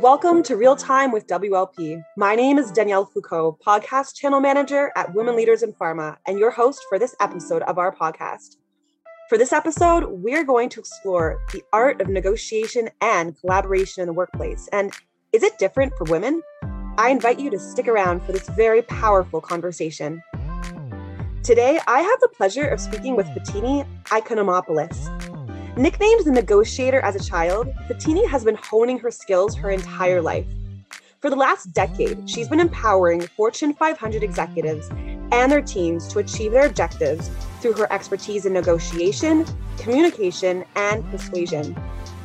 Welcome to Real Time with WLP. My name is Danielle Foucault, podcast channel manager at Women Leaders in Pharma, and your host for this episode of our podcast. For this episode, we're going to explore the art of negotiation and collaboration in the workplace. And is it different for women? I invite you to stick around for this very powerful conversation. Today, I have the pleasure of speaking with Fotini Ikonomopoulos. Nicknamed the negotiator as a child, Fotini has been honing her skills her entire life. For the last decade, she's been empowering Fortune 500 executives and their teams to achieve their objectives through her expertise in negotiation, communication, and persuasion.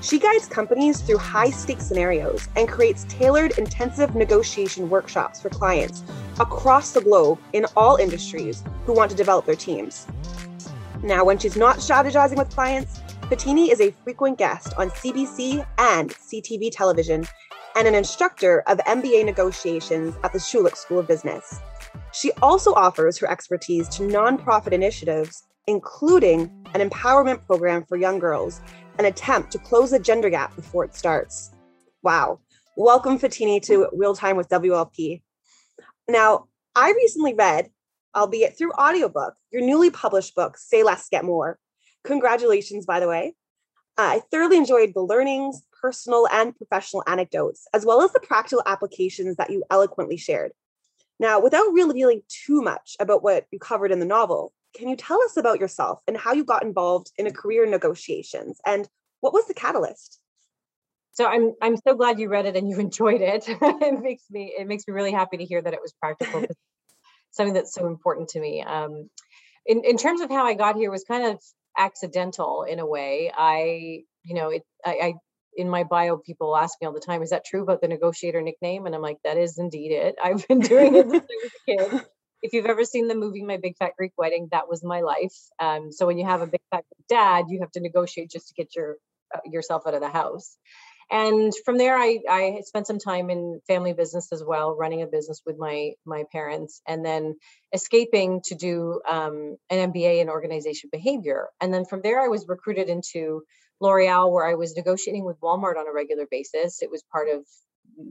She guides companies through high stakes scenarios and creates tailored intensive negotiation workshops for clients across the globe in all industries who want to develop their teams. Now, when she's not strategizing with clients, Fotini is a frequent guest on CBC and CTV television and an instructor of MBA negotiations at the Schulich School of Business. She also offers her expertise to nonprofit initiatives, including an empowerment program for young girls, an attempt to close the gender gap before it starts. Wow. Welcome, Fotini, to Real Time with WLP. Now, I recently read, albeit through audiobook, your newly published book, Say Less, Get More Congratulations, by the way. I thoroughly enjoyed the learnings, personal and professional anecdotes, as well as the practical applications that you eloquently shared. Now, without revealing too much about what you covered in the novel, can you tell us about yourself and how you got involved in a career in negotiations and what was the catalyst? So I'm I'm so glad you read it and you enjoyed it. it makes me it makes me really happy to hear that it was practical. something that's so important to me. Um, in in terms of how I got here was kind of accidental in a way. I, you know, it, I, I, in my bio, people ask me all the time, is that true about the negotiator nickname? And I'm like, that is indeed it. I've been doing it since I was a kid. If you've ever seen the movie My Big Fat Greek Wedding, that was my life. Um, so when you have a big fat dad, you have to negotiate just to get your uh, yourself out of the house and from there I, I spent some time in family business as well running a business with my my parents and then escaping to do um, an mba in organization behavior. And then from there i was recruited into l'oreal where i was negotiating with walmart on a regular basis. It was part of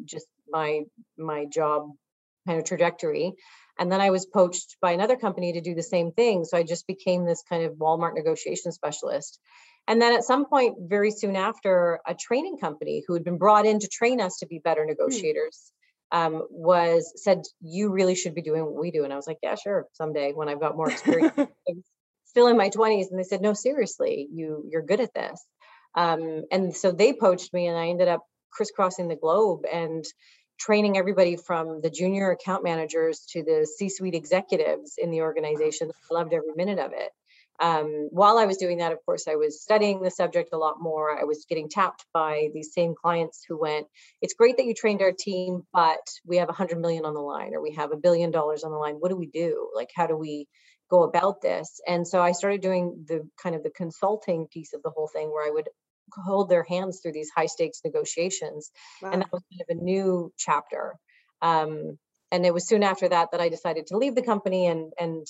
just my my job kind of trajectory and then i was poached by another company to do the same thing so i just became this kind of walmart negotiation specialist and then at some point, very soon after, a training company who had been brought in to train us to be better hmm. negotiators um, was said, "You really should be doing what we do." And I was like, "Yeah, sure, someday when I've got more experience." still in my 20s, and they said, "No, seriously, you you're good at this." Um, and so they poached me, and I ended up crisscrossing the globe and training everybody from the junior account managers to the C-suite executives in the organization. I loved every minute of it um, while I was doing that, of course, I was studying the subject a lot more. I was getting tapped by these same clients who went, It's great that you trained our team, but we have a hundred million on the line or we have a billion dollars on the line. What do we do? Like, how do we go about this? And so I started doing the kind of the consulting piece of the whole thing where I would hold their hands through these high stakes negotiations. Wow. And that was kind of a new chapter. Um, and it was soon after that that I decided to leave the company and and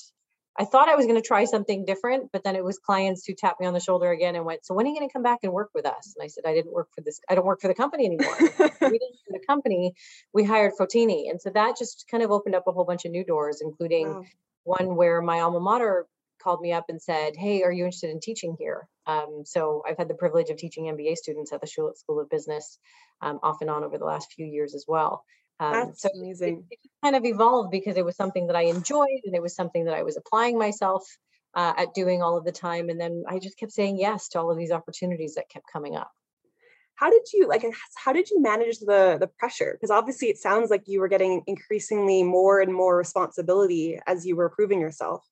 I thought I was going to try something different, but then it was clients who tapped me on the shoulder again and went, "So when are you going to come back and work with us?" And I said, "I didn't work for this. I don't work for the company anymore. we didn't for the company. We hired Fotini." And so that just kind of opened up a whole bunch of new doors, including wow. one where my alma mater called me up and said, "Hey, are you interested in teaching here?" Um, so I've had the privilege of teaching MBA students at the Schulich School of Business um, off and on over the last few years as well. Um, That's so amazing. It, it, kind of evolved because it was something that I enjoyed and it was something that I was applying myself uh, at doing all of the time. And then I just kept saying yes to all of these opportunities that kept coming up. How did you like? How did you manage the the pressure? Because obviously, it sounds like you were getting increasingly more and more responsibility as you were proving yourself.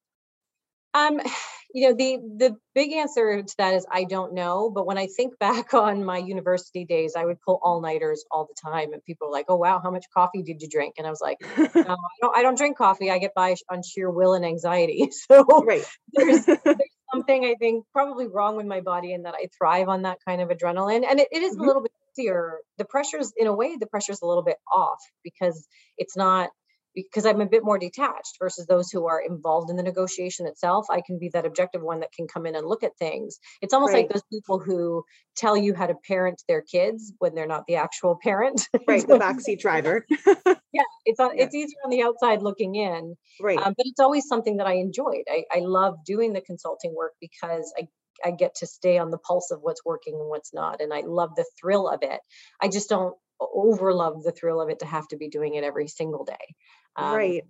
Um, you know, the the big answer to that is I don't know. But when I think back on my university days, I would pull all nighters all the time, and people are like, "Oh wow, how much coffee did you drink?" And I was like, "No, I don't. I don't drink coffee. I get by on sheer will and anxiety." So right. there's, there's something I think probably wrong with my body, and that I thrive on that kind of adrenaline. And it, it is mm-hmm. a little bit easier. The pressure's in a way, the pressure's a little bit off because it's not because I'm a bit more detached versus those who are involved in the negotiation itself. I can be that objective one that can come in and look at things. It's almost right. like those people who tell you how to parent their kids when they're not the actual parent. Right, the backseat driver. yeah, it's on, yeah. it's easier on the outside looking in. Right. Um, but it's always something that I enjoyed. I, I love doing the consulting work because I I get to stay on the pulse of what's working and what's not. And I love the thrill of it. I just don't over love the thrill of it to have to be doing it every single day. Um, right.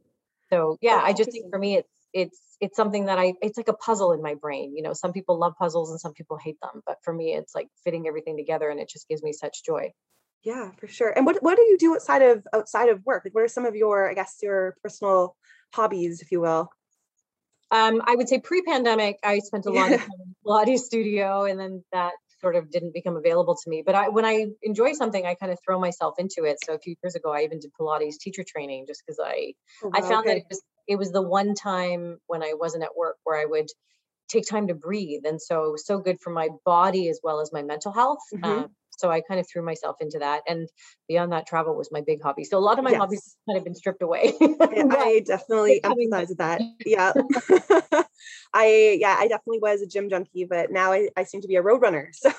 So yeah, I just think for me it's it's it's something that I it's like a puzzle in my brain. You know, some people love puzzles and some people hate them, but for me it's like fitting everything together and it just gives me such joy. Yeah, for sure. And what what do you do outside of outside of work? Like what are some of your I guess your personal hobbies, if you will? Um, I would say pre-pandemic, I spent a lot of time in the Pilates studio, and then that sort of didn't become available to me. But I, when I enjoy something, I kind of throw myself into it. So a few years ago, I even did Pilates teacher training just because I, oh, wow, I found okay. that it was, it was the one time when I wasn't at work where I would take time to breathe. And so it was so good for my body as well as my mental health. Mm-hmm. Um, so I kind of threw myself into that. And beyond that, travel was my big hobby. So a lot of my yes. hobbies kind of been stripped away. I definitely empathize with that. Yeah. I yeah, I definitely was a gym junkie, but now I, I seem to be a road runner. So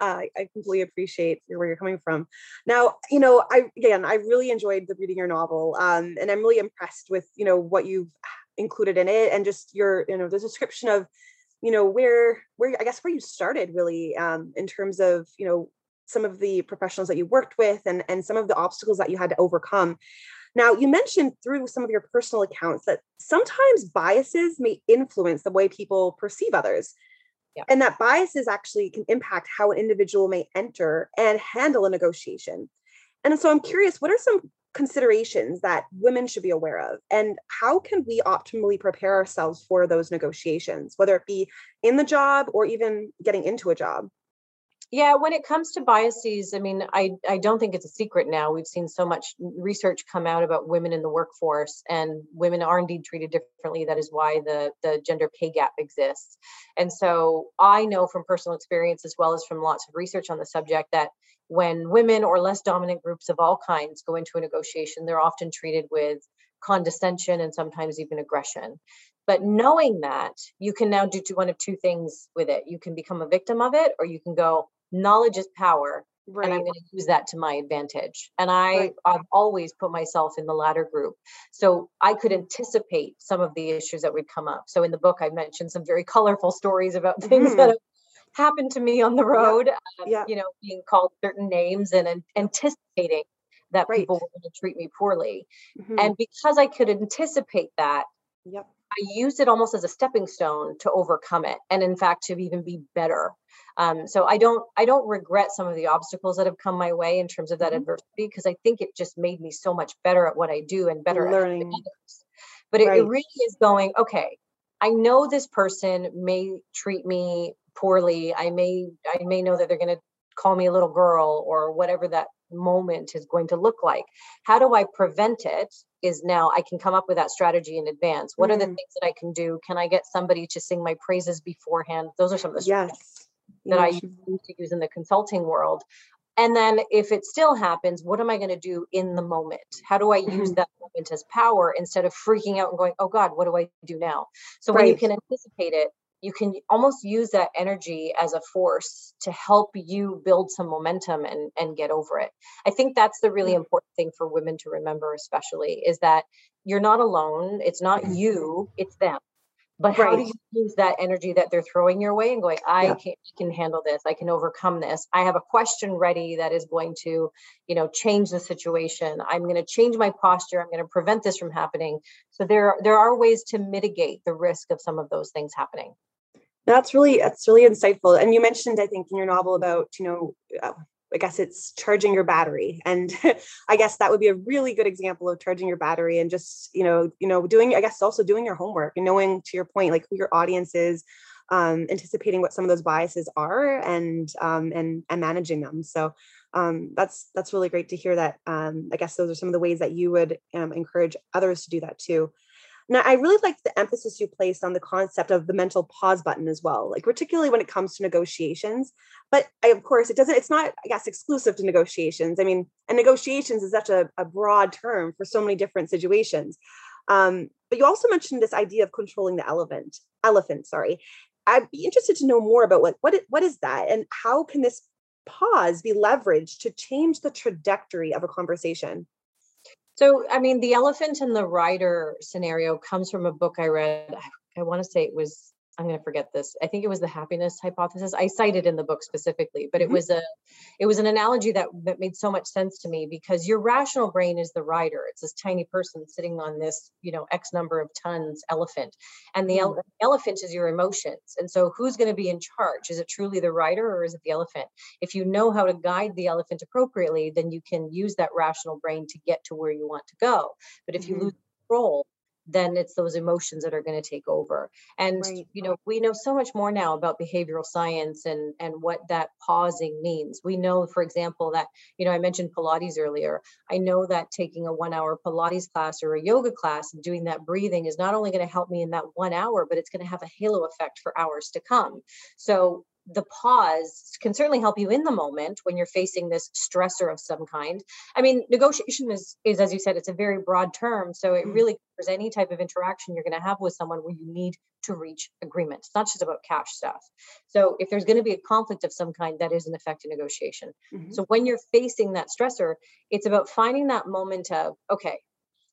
uh, I completely appreciate where you're coming from. Now, you know, I again I really enjoyed the reading your novel. Um, and I'm really impressed with, you know, what you've included in it and just your, you know, the description of you know where where i guess where you started really um, in terms of you know some of the professionals that you worked with and and some of the obstacles that you had to overcome now you mentioned through some of your personal accounts that sometimes biases may influence the way people perceive others yeah. and that biases actually can impact how an individual may enter and handle a negotiation and so i'm curious what are some considerations that women should be aware of and how can we optimally prepare ourselves for those negotiations whether it be in the job or even getting into a job? Yeah when it comes to biases i mean i i don't think it's a secret now. We've seen so much research come out about women in the workforce and women are indeed treated differently. That is why the the gender pay gap exists. And so i know from personal experience as well as from lots of research on the subject that when women or less dominant groups of all kinds go into a negotiation, they're often treated with condescension and sometimes even aggression. But knowing that, you can now do one of two things with it. You can become a victim of it, or you can go, knowledge is power. Right. And I'm going to use that to my advantage. And I, right. I've always put myself in the latter group. So I could anticipate some of the issues that would come up. So in the book, I mentioned some very colorful stories about things mm-hmm. that have happened to me on the road. Um. You know, being called certain names and, and anticipating that right. people were going to treat me poorly. Mm-hmm. And because I could anticipate that, yep. I used it almost as a stepping stone to overcome it, and in fact, to even be better. Um, so I don't I don't regret some of the obstacles that have come my way in terms of that mm-hmm. adversity because I think it just made me so much better at what I do and better learning. at others. But it, right. it really is going okay. I know this person may treat me poorly i may i may know that they're going to call me a little girl or whatever that moment is going to look like how do i prevent it is now i can come up with that strategy in advance what mm. are the mm. things that i can do can i get somebody to sing my praises beforehand those are some of the yes that yes. i use to use in the consulting world and then if it still happens what am i going to do in the moment how do i use mm-hmm. that moment as power instead of freaking out and going oh god what do i do now so right. when you can anticipate it you can almost use that energy as a force to help you build some momentum and, and get over it. I think that's the really mm. important thing for women to remember, especially, is that you're not alone. It's not mm-hmm. you, it's them. But right. how do you use that energy that they're throwing your way and going, I yeah. can, can handle this, I can overcome this. I have a question ready that is going to, you know, change the situation. I'm going to change my posture. I'm going to prevent this from happening. So there, there are ways to mitigate the risk of some of those things happening. That's really that's really insightful. And you mentioned, I think, in your novel about you know, uh, I guess it's charging your battery, and I guess that would be a really good example of charging your battery and just you know, you know, doing I guess also doing your homework and knowing to your point like who your audience is, um, anticipating what some of those biases are, and um, and and managing them. So um, that's that's really great to hear that. Um, I guess those are some of the ways that you would um, encourage others to do that too. Now, I really like the emphasis you placed on the concept of the mental pause button as well, like particularly when it comes to negotiations. But I, of course, it doesn't, it's not, I guess, exclusive to negotiations. I mean, and negotiations is such a, a broad term for so many different situations. Um, but you also mentioned this idea of controlling the elephant, elephant, sorry. I'd be interested to know more about what, what, what is that and how can this pause be leveraged to change the trajectory of a conversation? So, I mean, the elephant and the rider scenario comes from a book I read. I want to say it was I'm going to forget this. I think it was the happiness hypothesis. I cited in the book specifically, but it mm-hmm. was a it was an analogy that that made so much sense to me because your rational brain is the rider. It's this tiny person sitting on this, you know, x number of tons elephant. And the mm-hmm. ele- elephant is your emotions. And so who's going to be in charge? Is it truly the rider or is it the elephant? If you know how to guide the elephant appropriately, then you can use that rational brain to get to where you want to go. But if mm-hmm. you lose control, then it's those emotions that are going to take over. And right. you know we know so much more now about behavioral science and and what that pausing means. We know for example that you know i mentioned pilates earlier. I know that taking a one hour pilates class or a yoga class and doing that breathing is not only going to help me in that one hour but it's going to have a halo effect for hours to come. So the pause can certainly help you in the moment when you're facing this stressor of some kind. I mean, negotiation is, is as you said, it's a very broad term. So it mm. really covers any type of interaction you're going to have with someone where you need to reach agreement. It's not just about cash stuff. So if there's going to be a conflict of some kind, that is an effective negotiation. Mm-hmm. So when you're facing that stressor, it's about finding that moment of, okay,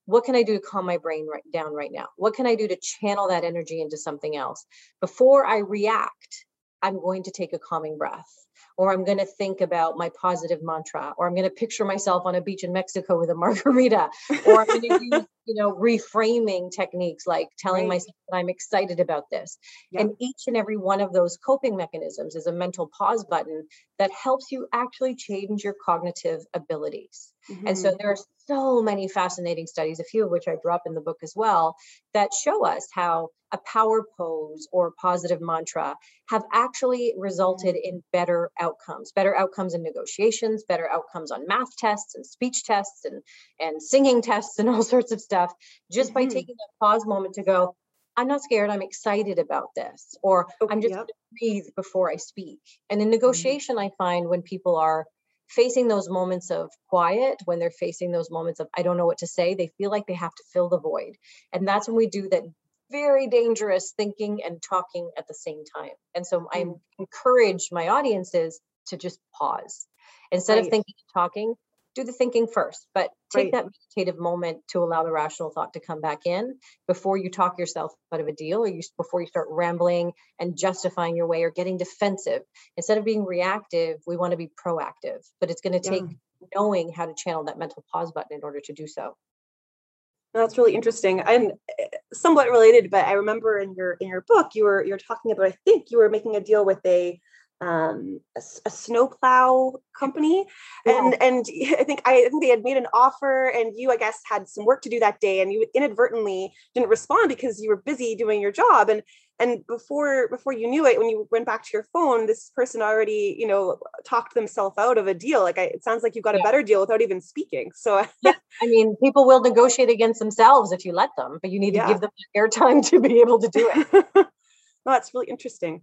what can I do to calm my brain right down right now? What can I do to channel that energy into something else before I react? I'm going to take a calming breath, or I'm going to think about my positive mantra, or I'm going to picture myself on a beach in Mexico with a margarita, or I'm going to use, you know, reframing techniques like telling right. myself that I'm excited about this. Yep. And each and every one of those coping mechanisms is a mental pause button that helps you actually change your cognitive abilities. Mm-hmm. And so mm-hmm. there are so many fascinating studies, a few of which I drop in the book as well, that show us how a power pose or positive mantra have actually resulted in better outcomes, better outcomes in negotiations, better outcomes on math tests and speech tests and, and singing tests and all sorts of stuff, just mm-hmm. by taking a pause moment to go, I'm not scared, I'm excited about this, or I'm just yep. going to breathe before I speak. And in mm-hmm. negotiation, mm-hmm. I find when people are facing those moments of quiet, when they're facing those moments of, I don't know what to say, they feel like they have to fill the void. And that's when we do that very dangerous thinking and talking at the same time. And so I mm. encourage my audiences to just pause. Instead right. of thinking and talking, do the thinking first, but take right. that meditative moment to allow the rational thought to come back in before you talk yourself out of a deal or you before you start rambling and justifying your way or getting defensive. Instead of being reactive, we want to be proactive, but it's going to take yeah. knowing how to channel that mental pause button in order to do so. That's really interesting and eh, somewhat related, but I remember in your in your book you were you're talking about I think you were making a deal with a um, a, a snowplow company, and and I think I, I think they had made an offer, and you I guess had some work to do that day, and you inadvertently didn't respond because you were busy doing your job, and and before before you knew it, when you went back to your phone, this person already you know talked themselves out of a deal. Like I, it sounds like you got yeah. a better deal without even speaking. So yeah, I mean, people will negotiate against themselves if you let them, but you need yeah. to give them airtime to be able to do it. well, that's really interesting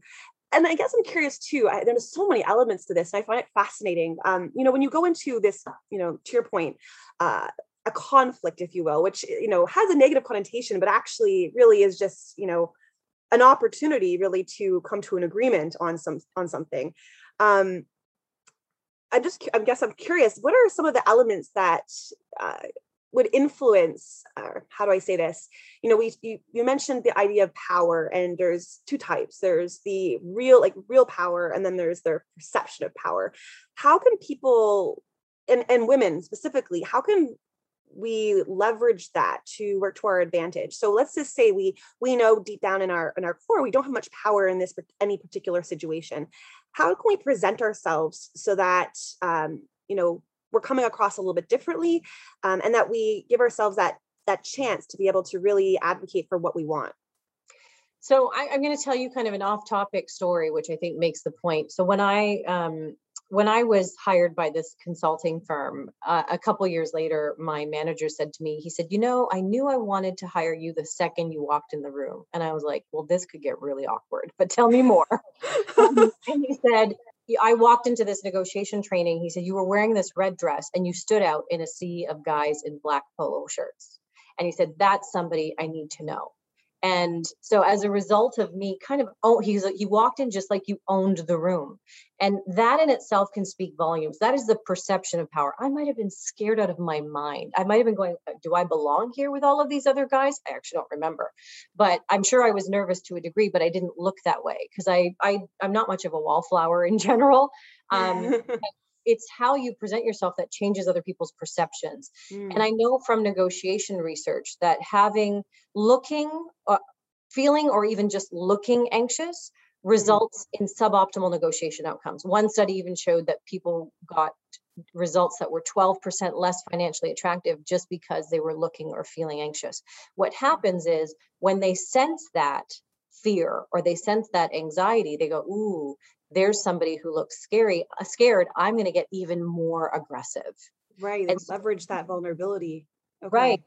and I guess I'm curious too. I, there's so many elements to this, and I find it fascinating. Um, you know, when you go into this, you know, to your point, uh, a conflict, if you will, which you know has a negative connotation, but actually really is just you know an opportunity really to come to an agreement on some on something. Um, I just, I guess I'm curious. What are some of the elements that uh, would influence or how do i say this? You know we you, you mentioned the idea of power and there's two types. There's the real like real power and then there's their perception of power. How can people and and women specifically how can we leverage that to work to our advantage? So let's just say we we know deep down in our in our core we don't have much power in this any particular situation. How can we present ourselves so that um, you know we're coming across a little bit differently um, and that we give ourselves that that chance to be able to really advocate for what we want so I, am going to tell you kind of an off-topic story, which I think makes the point. So when I um, when I was hired by this consulting firm, uh, a couple years later, my manager said to me, he said, "You know, I knew I wanted to hire you the second you walked in the room." And I was like, "Well, this could get really awkward, but tell me more." and he said, I walked into this negotiation training. He said, You were wearing this red dress and you stood out in a sea of guys in black polo shirts. And he said, That's somebody I need to know. And so as a result of me kind of oh he's he walked in just like you owned the room. And that in itself can speak volumes. That is the perception of power. I might have been scared out of my mind. I might have been going, uh, do I belong here with all of these other guys? I actually don't remember. But I'm sure I was nervous to a degree, but I didn't look that way because I I I'm not much of a wallflower in general. Um, it's how you present yourself that changes other people's perceptions mm. and i know from negotiation research that having looking uh, feeling or even just looking anxious mm. results in suboptimal negotiation outcomes one study even showed that people got results that were 12% less financially attractive just because they were looking or feeling anxious what happens is when they sense that fear or they sense that anxiety they go ooh there's somebody who looks scary uh, scared i'm going to get even more aggressive right and leverage that vulnerability okay. right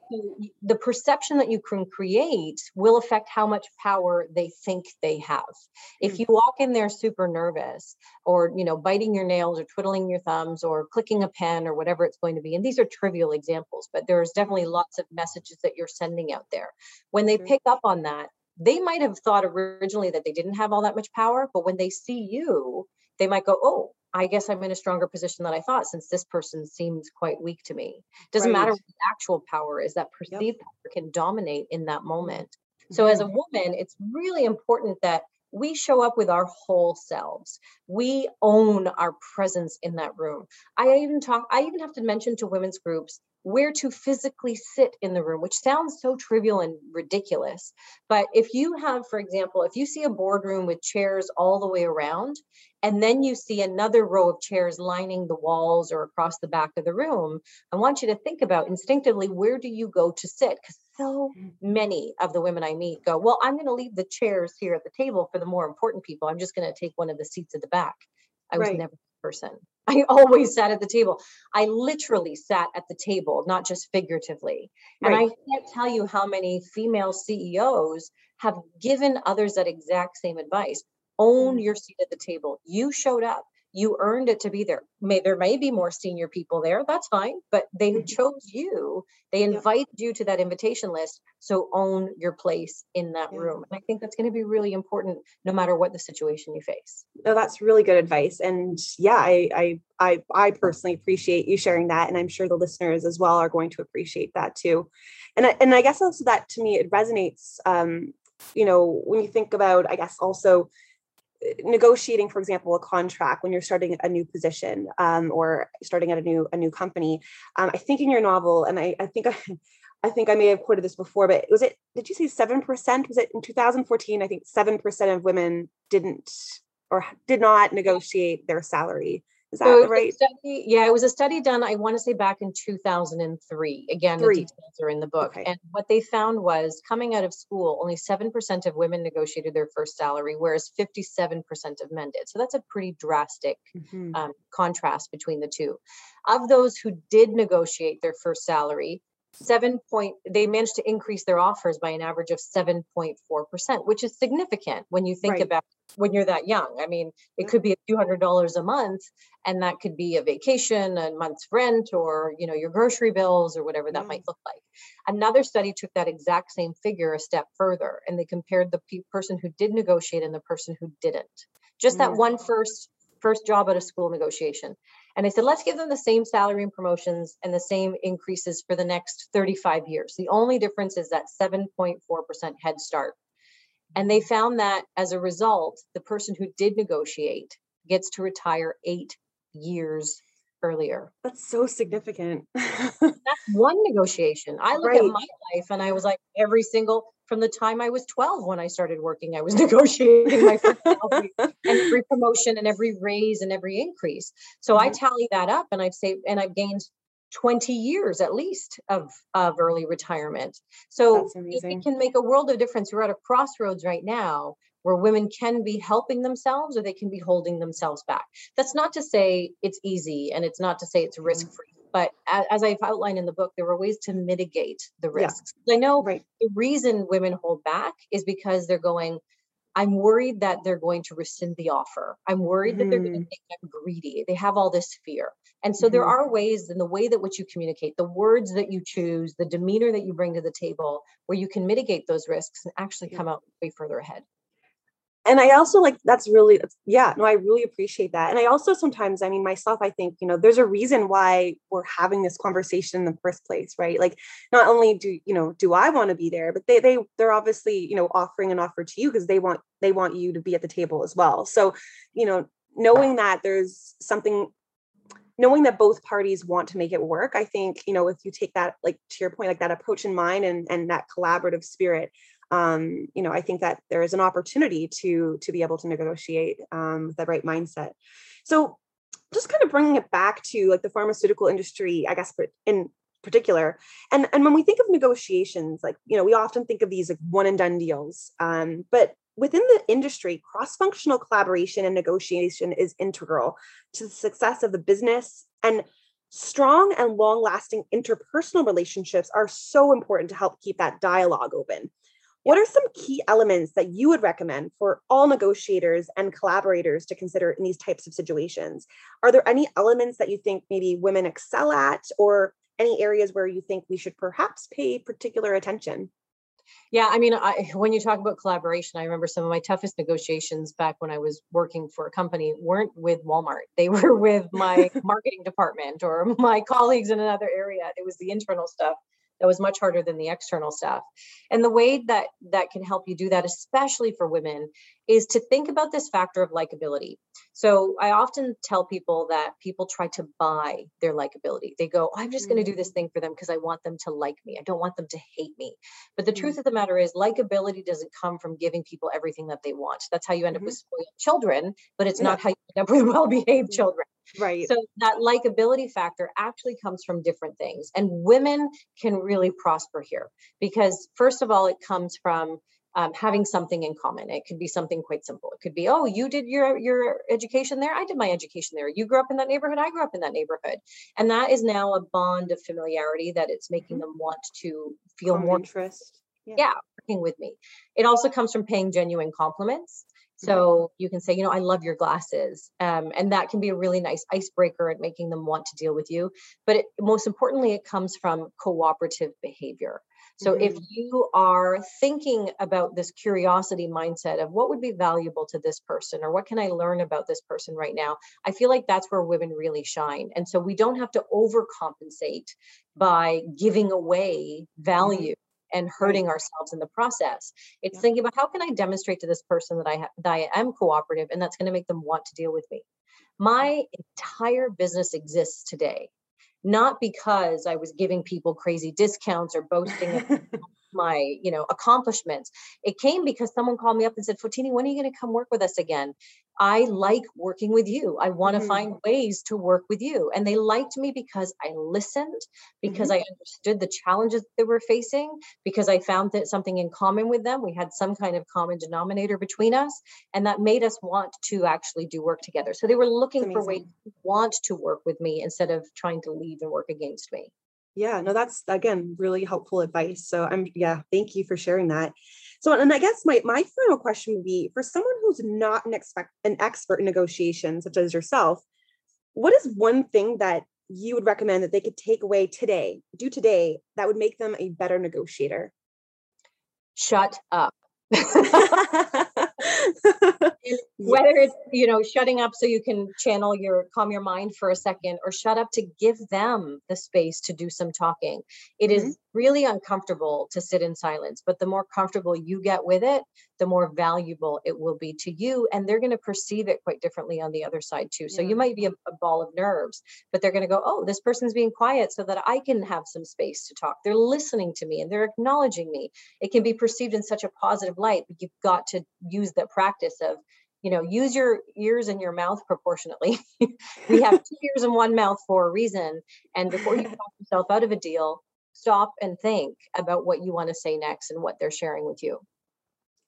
the perception that you can create will affect how much power they think they have mm-hmm. if hmm. you walk in there super nervous or you know biting your nails or twiddling your thumbs or clicking a pen or whatever it's going to be and these are trivial examples but there's definitely lots of messages that you're sending out there when they mm-hmm. pick up on that they might have thought originally that they didn't have all that much power, but when they see you, they might go, Oh, I guess I'm in a stronger position than I thought since this person seems quite weak to me. Doesn't right. matter what the actual power is, that perceived yep. power can dominate in that moment. Mm-hmm. So, as a woman, it's really important that we show up with our whole selves. We own our presence in that room. I even talk, I even have to mention to women's groups where to physically sit in the room, which sounds so trivial and ridiculous. But if you have, for example, if you see a boardroom with chairs all the way around, and then you see another row of chairs lining the walls or across the back of the room, I want you to think about instinctively where do you go to sit? Because so mm. many of the women I meet go, Well, I'm going to leave the chairs here at the table for the more important people. I'm just going to take one of the seats at the back. I was never the person. I always sat at the table. I literally sat at the table, not just figuratively. Right. And I can't tell you how many female CEOs have given others that exact same advice. Own mm. your seat at the table. You showed up you earned it to be there. May there may be more senior people there, that's fine, but they mm-hmm. chose you. They invite yeah. you to that invitation list. So own your place in that yeah. room. And I think that's going to be really important no matter what the situation you face. No, that's really good advice. And yeah, I I I I personally appreciate you sharing that. And I'm sure the listeners as well are going to appreciate that too. And I, and I guess also that to me it resonates um, you know, when you think about, I guess also negotiating for example a contract when you're starting a new position um, or starting at a new a new company um, i think in your novel and i, I think I, I think I may have quoted this before, but was it, did you say 7%? Was it in 2014? I think 7% of women didn't or did not negotiate their salary. Is that so right? Study, yeah, it was a study done, I want to say back in 2003. Again, Three. the details are in the book. Okay. And what they found was coming out of school, only 7% of women negotiated their first salary, whereas 57% of men did. So that's a pretty drastic mm-hmm. um, contrast between the two. Of those who did negotiate their first salary, seven point they managed to increase their offers by an average of 7.4% which is significant when you think right. about when you're that young. I mean it could be a few hundred dollars a month and that could be a vacation a month's rent or you know your grocery bills or whatever that might mm. look like. Another study took that exact same figure a step further and they compared the pe- person who did negotiate and the person who didn't. Just that mm. one first first job at a school negotiation and I said, let's give them the same salary and promotions and the same increases for the next 35 years. The only difference is that 7.4% head start. And they found that as a result, the person who did negotiate gets to retire eight years earlier. That's so significant. That's one negotiation. I look right. at my life and I was like, every single from the time I was 12 when I started working, I was negotiating my first salary and every promotion and every raise and every increase. So mm-hmm. I tally that up and I've saved and I've gained 20 years at least of, of early retirement. So it, it can make a world of difference. We're at a crossroads right now where women can be helping themselves or they can be holding themselves back. That's not to say it's easy and it's not to say it's risk free. But as I've outlined in the book, there are ways to mitigate the risks. Yeah. I know right. the reason women hold back is because they're going, I'm worried that they're going to rescind the offer. I'm worried mm that they're going to mm-hmm. think I'm greedy. They have all this fear. And so mm-hmm. there are ways in the way that which you communicate, the words that you choose, the demeanor that you bring to the table, where you can mitigate those risks and actually come out way further ahead and i also like that's really yeah no i really appreciate that. And i also sometimes i mean myself i think you know there's a reason why we're having this conversation in the first place right? Like not only do you know do i want to be there but they they they're obviously you know offering an offer to you because they want they want you to be at the table as well. So you know knowing that there's something knowing that both parties want to make it work i think you know if you take that like to your point like that approach in mind and and that collaborative spirit um, you know, I think that there is an opportunity to to be able to negotiate um, the right mindset. So, just kind of bringing it back to like the pharmaceutical industry, I guess, in particular, and and when we think of negotiations, like you know, we often think of these like one and done deals, um, but within the industry, cross functional collaboration and negotiation is integral to the success of the business and strong and long lasting interpersonal relationships are so important to help keep that dialogue open what are some key elements that you would recommend for all negotiators and collaborators to consider in these types of situations? Are there any elements that you think maybe women excel at, or any areas where you think we should perhaps pay particular attention? Yeah, I mean, I, when you talk about collaboration, I remember some of my toughest negotiations back when I was working for a company weren't with Walmart. They were with my marketing department or my colleagues in another area. It was the internal stuff that was much harder than the external stuff and the way that that can help you do that especially for women is to think about this factor of likability so i often tell people that people try to buy their likability they go i'm just going to do this mm. thing for them because i want them to like me i don't want them to hate me but the mm-hmm. truth of the matter is likability doesn't come from giving people everything that they want that's how you end mm-hmm. up with spoiled children but it's yeah. not how you end up with well-behaved mm. children Right. So that likability factor actually comes from different things. And women can really prosper here because, first of all, it comes from um, having something in common. It could be something quite simple. It could be, oh, you did your your education there. I did my education there. You grew up in that neighborhood. I grew up in that neighborhood, and that is now a bond of familiarity that it's making mm-hmm. them want to feel more interest. Yeah. yeah, working with me. It also comes from paying genuine compliments. So you can say, you know, I love your glasses. Um, and that can be a really nice icebreaker at making them want to deal with you. But it, most importantly, it comes from cooperative behavior. So mm-hmm. if you are thinking about this curiosity mindset of what would be valuable to this person or what can I learn about this person right now, I feel like that's where women really shine. And so we don't have to overcompensate by giving away mm-hmm. value and hurting ourselves in the process. It's yeah. thinking about how can I demonstrate to this person that I ha- that I am cooperative and that's going to make them want to deal with me. My entire business exists today not because I was giving people crazy discounts or boasting my you know accomplishments it came because someone called me up and said Fotini when are you going to come work with us again I like working with you. I want to mm-hmm. find ways to work with you. And they liked me because I listened, because mm-hmm. I understood the challenges they were facing, because I found that something in common with them. We had some kind of common denominator between us. And that made us want to actually do work together. So they were looking for ways to want to work with me instead of trying to leave and work against me. Yeah, no, that's again really helpful advice. So I'm yeah, thank you for sharing that. So, and I guess my, my final question would be for someone who's not an, expect, an expert in negotiation, such as yourself, what is one thing that you would recommend that they could take away today, do today, that would make them a better negotiator? Shut up. whether it's you know shutting up so you can channel your calm your mind for a second or shut up to give them the space to do some talking It mm-hmm. is really uncomfortable to sit in silence but the more comfortable you get with it the more valuable it will be to you and they're going to perceive it quite differently on the other side too. So yeah. you might be a, a ball of nerves but they're going to go oh this person's being quiet so that i can have some space to talk. They're listening to me and they're acknowledging me. It can be perceived in such a positive light but you've got to use the practice of you know use your ears and your mouth proportionately. We have two ears and one mouth for a reason and before you talk yourself out of a deal stop and think about what you want to say next and what they're sharing with you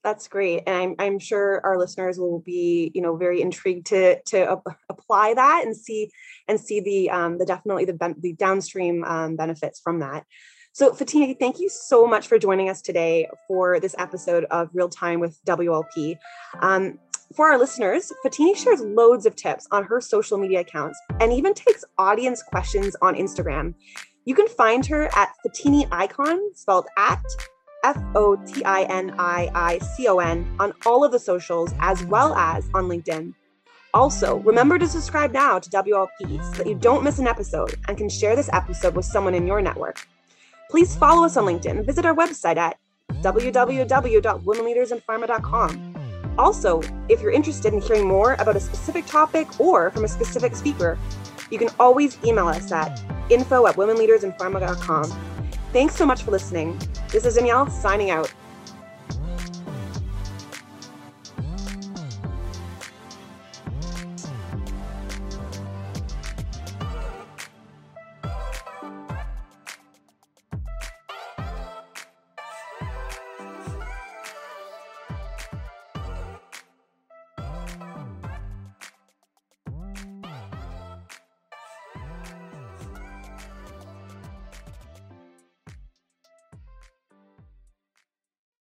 That's great, and I'm I'm sure our listeners will be you know very intrigued to to apply that and see and see the um, the definitely the the downstream um, benefits from that. So, Fotini, thank you so much for joining us today for this episode of Real Time with WLP. Um, for our listeners, Fotini shares loads of tips on her social media accounts and even takes audience questions on Instagram. You can find her at Fotini Icon, spelled at F O T I N I I C O N, on all of the socials as well as on LinkedIn. Also, remember to subscribe now to WLP so that you don't miss an episode and can share this episode with someone in your network. Please follow us on LinkedIn visit our website at www.womenleadersinpharma.com. Also, if you're interested in hearing more about a specific topic or from a specific speaker, you can always email us at info at womenleadersinpharma.com. Thanks so much for listening. This is Danielle signing out.